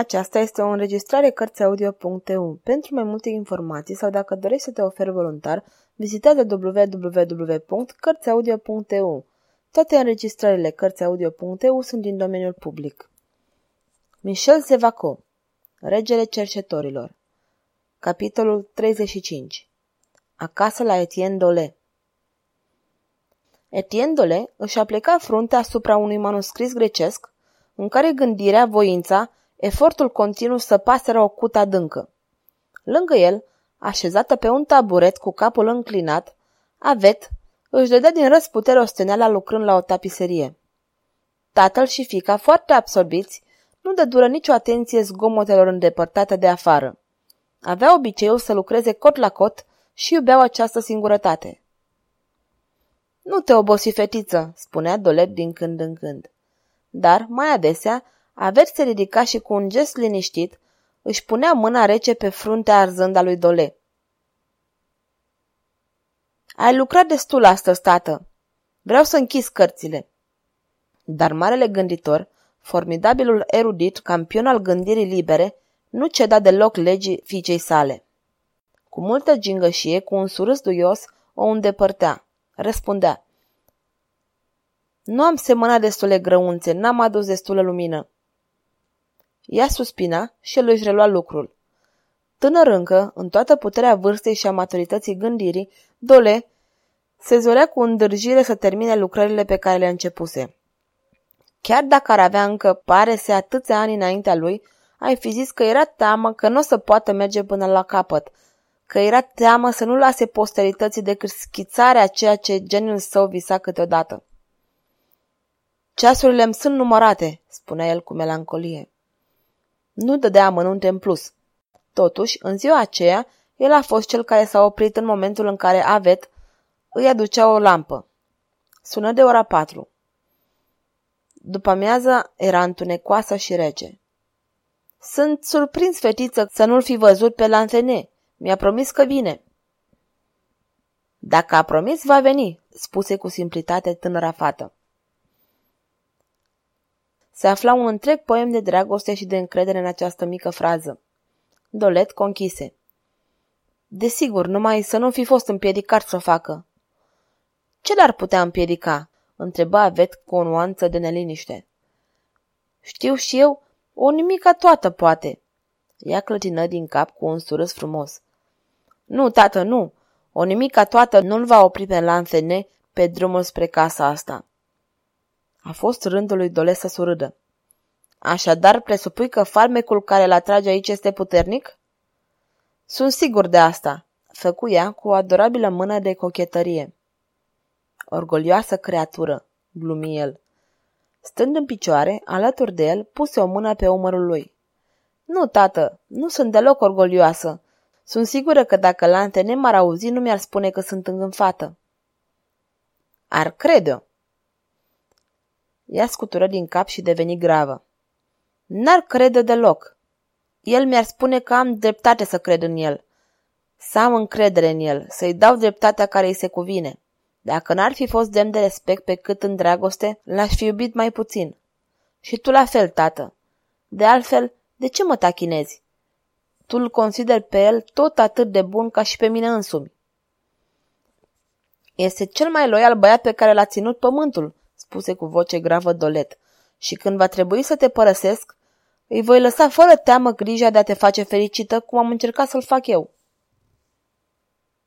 Aceasta este o înregistrare Cărțiaudio.eu. Pentru mai multe informații sau dacă dorești să te oferi voluntar, vizitează www.cărțiaudio.eu. Toate înregistrările Cărțiaudio.eu sunt din domeniul public. Michel Zevaco Regele cercetorilor Capitolul 35 Acasă la Etienne Dole Etienne Dole își apleca fruntea asupra unui manuscris grecesc în care gândirea, voința, Efortul continuu săpaseră o cută adâncă. Lângă el, așezată pe un taburet cu capul înclinat, Avet își dădea din răsputere osteneala lucrând la o tapiserie. Tatăl și fica, foarte absorbiți, nu dură nicio atenție zgomotelor îndepărtate de afară. Avea obiceiul să lucreze cot la cot și iubeau această singurătate. Nu te obosi, fetiță, spunea Dolet din când în când. Dar, mai adesea, Aver se ridica și cu un gest liniștit își punea mâna rece pe fruntea arzând a lui Dole. Ai lucrat destul astăzi, tată. Vreau să închis cărțile. Dar marele gânditor, formidabilul erudit, campion al gândirii libere, nu ceda deloc legii fiicei sale. Cu multă gingășie, cu un surâs duios, o îndepărtea. Răspundea. Nu am semănat destule grăunțe, n-am adus destulă lumină. Ea suspina și el își relua lucrul. Tânăr încă, în toată puterea vârstei și a maturității gândirii, Dole se zorea cu îndârjire să termine lucrările pe care le începuse. Chiar dacă ar avea încă, pare să atâția ani înaintea lui, ai fi zis că era teamă că nu o să poată merge până la capăt, că era teamă să nu lase posterității decât schițarea ceea ce geniul său visa câteodată. Ceasurile îmi sunt numărate, spunea el cu melancolie. Nu dădea amănunte în plus. Totuși, în ziua aceea, el a fost cel care s-a oprit în momentul în care Avet îi aducea o lampă. Sună de ora patru. După amiază era întunecoasă și rece. Sunt surprins, fetiță, să nu-l fi văzut pe Lanthene. Mi-a promis că vine. Dacă a promis, va veni, spuse cu simplitate tânăra fată. Se afla un întreg poem de dragoste și de încredere în această mică frază. Dolet conchise. Desigur, numai să nu fi fost împiedicat să o facă. Ce l-ar putea împiedica? întreba Avet cu o nuanță de neliniște. Știu și eu, o nimica toată poate. Ea clătină din cap cu un surâs frumos. Nu, tată, nu. O nimica toată nu-l va opri pe Lanfene pe drumul spre casa asta. A fost rândul lui Dole să surâdă. Așadar, presupui că farmecul care îl atrage aici este puternic? Sunt sigur de asta, făcu ea cu o adorabilă mână de cochetărie. Orgolioasă creatură, glumi el. Stând în picioare, alături de el, puse o mână pe umărul lui. Nu, tată, nu sunt deloc orgolioasă. Sunt sigură că dacă Lantene m-ar auzi, nu mi-ar spune că sunt îngânfată. Ar crede-o, ea scutură din cap și deveni gravă. N-ar crede deloc. El mi-ar spune că am dreptate să cred în el. Să am încredere în el, să-i dau dreptatea care îi se cuvine. Dacă n-ar fi fost demn de respect pe cât în dragoste, l-aș fi iubit mai puțin. Și tu la fel, tată. De altfel, de ce mă tachinezi? Tu îl consideri pe el tot atât de bun ca și pe mine însumi. Este cel mai loial băiat pe care l-a ținut pământul, spuse cu voce gravă Dolet, și când va trebui să te părăsesc, îi voi lăsa fără teamă grija de a te face fericită, cum am încercat să-l fac eu.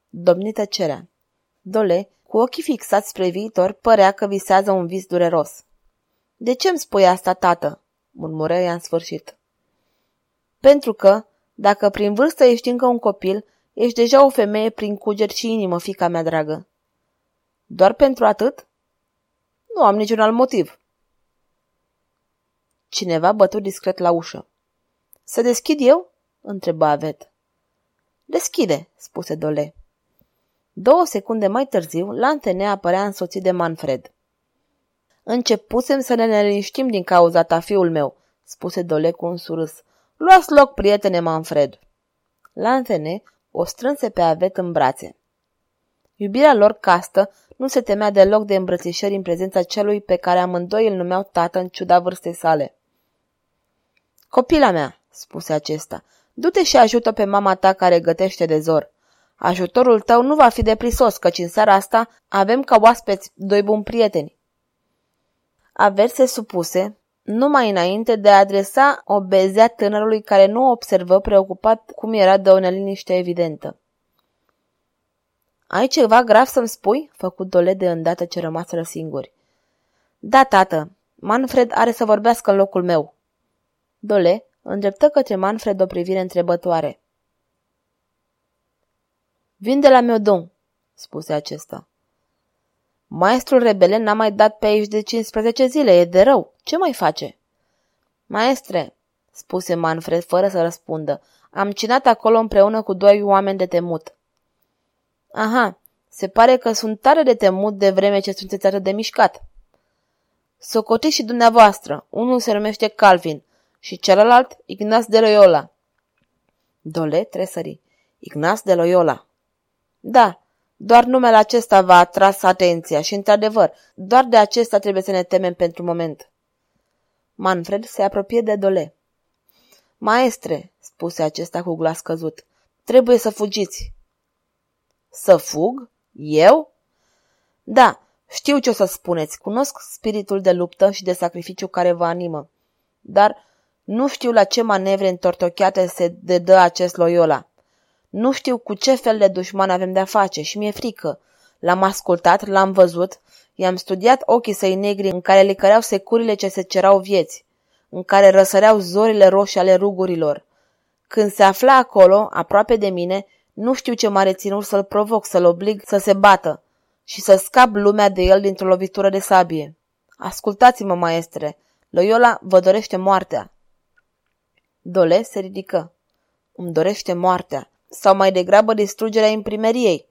Domnită cerea. Dole, cu ochii fixați spre viitor, părea că visează un vis dureros. De ce îmi spui asta, tată?" murmură ea în sfârșit. Pentru că, dacă prin vârstă ești încă un copil, ești deja o femeie prin cuget și inimă, fica mea dragă. Doar pentru atât? Nu am niciun alt motiv. Cineva bătu discret la ușă. Să deschid eu? întreba Avet. Deschide, spuse Dole. Două secunde mai târziu, Lantene apărea însoțit de Manfred. Începusem să ne neliniștim din cauza ta, fiul meu, spuse Dole cu un surâs. Luați loc, prietene Manfred. Lantene o strânse pe Avet în brațe. Iubirea lor castă nu se temea deloc de îmbrățișări în prezența celui pe care amândoi îl numeau tată în ciuda vârstei sale. Copila mea, spuse acesta. Du-te și ajută pe mama ta care gătește de zor. Ajutorul tău nu va fi deprisos, căci în seara asta avem ca oaspeți doi buni prieteni. Aver se supuse, numai înainte de a adresa o bezea tânărului care nu observă preocupat cum era de o neliniște evidentă. Ai ceva grav să-mi spui?" făcut Dole de îndată ce rămaseră singuri. Da, tată, Manfred are să vorbească în locul meu." Dole îndreptă către Manfred o privire întrebătoare. Vin de la Meudon, spuse acesta. Maestrul rebelen n-a mai dat pe aici de 15 zile, e de rău. Ce mai face? Maestre, spuse Manfred fără să răspundă, am cinat acolo împreună cu doi oameni de temut. Aha, se pare că sunt tare de temut de vreme ce sunteți atât de mișcat. Socotiți și dumneavoastră, unul se numește Calvin și celălalt Ignace de Loyola. Dole tresări. Ignace de Loyola. Da, doar numele acesta v-a atras atenția și, într-adevăr, doar de acesta trebuie să ne temem pentru moment. Manfred se apropie de Dole. Maestre, spuse acesta cu glas căzut, trebuie să fugiți. Să fug? Eu? Da, știu ce o să spuneți. Cunosc spiritul de luptă și de sacrificiu care vă animă. Dar nu știu la ce manevre întortocheate se dedă acest Loyola. Nu știu cu ce fel de dușman avem de-a face și mi-e frică. L-am ascultat, l-am văzut, i-am studiat ochii săi negri în care le căreau securile ce se cerau vieți, în care răsăreau zorile roșii ale rugurilor. Când se afla acolo, aproape de mine, nu știu ce m-a reținut să-l provoc, să-l oblig să se bată și să scap lumea de el dintr-o lovitură de sabie. Ascultați-mă, maestre, Loyola vă dorește moartea. Dole se ridică. Îmi dorește moartea sau mai degrabă distrugerea imprimeriei.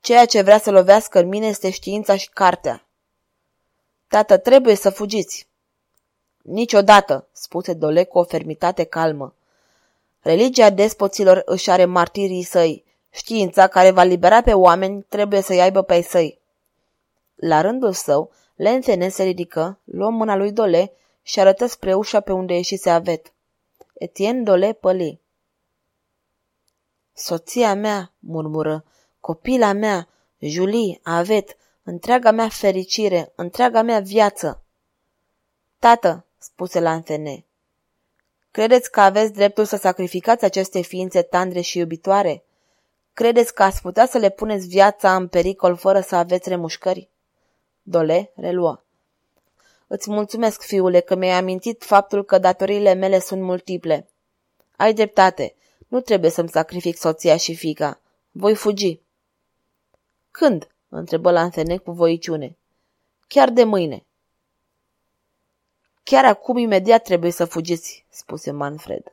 Ceea ce vrea să lovească în mine este știința și cartea. Tată, trebuie să fugiți. Niciodată, spuse Dole cu o fermitate calmă. Religia despoților își are martirii săi. Știința care va libera pe oameni trebuie să-i aibă pe săi. La rândul său, Lențene se ridică, luă mâna lui Dole și arătă spre ușa pe unde ieșise Avet. Etienne Dole păli. Soția mea, murmură, copila mea, Julie, Avet, întreaga mea fericire, întreaga mea viață. Tată, spuse Lanfene, credeți că aveți dreptul să sacrificați aceste ființe tandre și iubitoare? Credeți că ați putea să le puneți viața în pericol fără să aveți remușcări? Dole reluă. Îți mulțumesc, fiule, că mi-ai amintit faptul că datoriile mele sunt multiple. Ai dreptate. Nu trebuie să-mi sacrific soția și fica. Voi fugi. Când? întrebă Lanthene cu voiciune. Chiar de mâine. Chiar acum imediat trebuie să fugiți, spuse Manfred.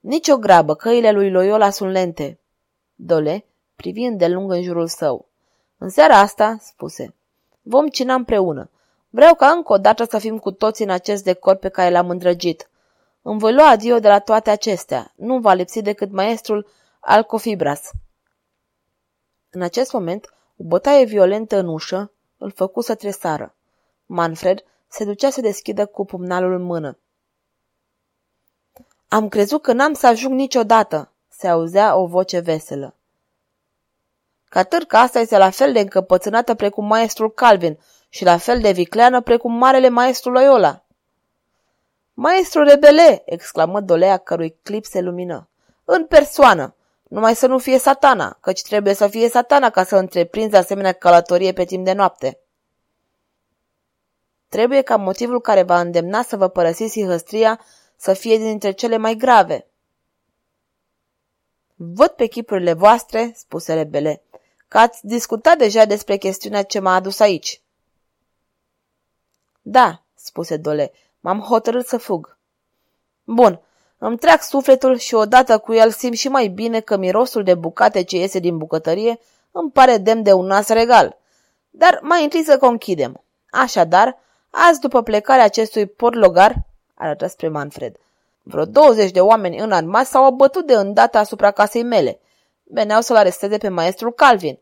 Nici o grabă, căile lui Loyola sunt lente. Dole privind de lung în jurul său. În seara asta, spuse, vom cina împreună. Vreau ca încă o dată să fim cu toți în acest decor pe care l-am îndrăgit. Îmi voi lua adio de la toate acestea. Nu va lipsi decât maestrul Alcofibras. În acest moment, o bătaie violentă în ușă îl făcu să tresară. Manfred se ducea să deschidă cu pumnalul în mână. Am crezut că n-am să ajung niciodată, se auzea o voce veselă. Catârca asta este la fel de încăpățânată precum maestrul Calvin și la fel de vicleană precum marele maestru Loyola. Maestru rebele!" exclamă Dolea, cărui clip se lumină. În persoană! Numai să nu fie satana, căci trebuie să fie satana ca să întreprinzi asemenea călătorie pe timp de noapte. Trebuie ca motivul care va îndemna să vă părăsiți hăstria să fie dintre cele mai grave. Văd pe chipurile voastre, spuse rebele, că ați discutat deja despre chestiunea ce m-a adus aici. Da, spuse Dole, M-am hotărât să fug. Bun, îmi trec sufletul și odată cu el simt și mai bine că mirosul de bucate ce iese din bucătărie îmi pare demn de un nas regal. Dar mai întâi să conchidem. Așadar, azi după plecarea acestui porlogar, arătă spre Manfred, vreo 20 de oameni în armați s-au abătut de îndată asupra casei mele. Veneau să-l aresteze pe maestrul Calvin.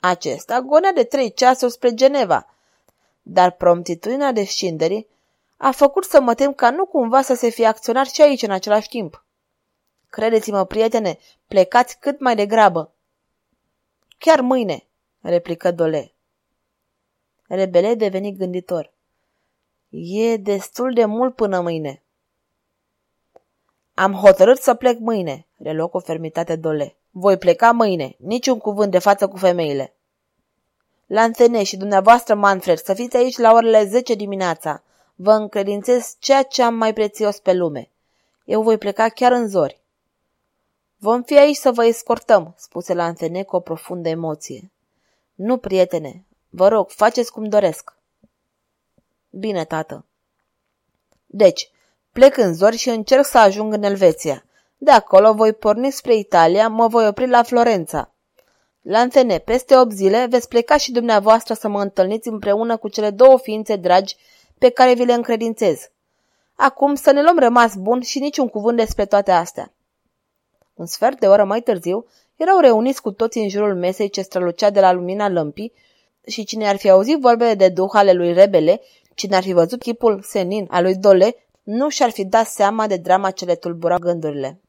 Acesta gonea de trei ceasuri spre Geneva, dar promptitudinea descinderii a făcut să mă tem ca nu cumva să se fie acționat și aici în același timp. Credeți-mă, prietene, plecați cât mai degrabă. Chiar mâine, replică Dole. Rebele deveni gânditor. E destul de mult până mâine. Am hotărât să plec mâine, reluă cu fermitate Dole. Voi pleca mâine, niciun cuvânt de față cu femeile. Lantene și dumneavoastră, Manfred, să fiți aici la orele 10 dimineața. Vă încredințez ceea ce am mai prețios pe lume. Eu voi pleca chiar în zori. Vom fi aici să vă escortăm, spuse Lantene cu o profundă emoție. Nu, prietene, vă rog, faceți cum doresc. Bine, tată. Deci, plec în zori și încerc să ajung în Elveția. De acolo voi porni spre Italia, mă voi opri la Florența. La Antene, peste 8 zile, veți pleca și dumneavoastră să mă întâlniți împreună cu cele două ființe dragi pe care vi le încredințez. Acum să ne luăm rămas bun și niciun cuvânt despre toate astea. Un sfert de oră mai târziu, erau reuniți cu toții în jurul mesei ce strălucea de la lumina lămpii și cine ar fi auzit vorbele de duh ale lui Rebele, cine ar fi văzut chipul senin al lui Dole, nu și-ar fi dat seama de drama ce le tulbura gândurile.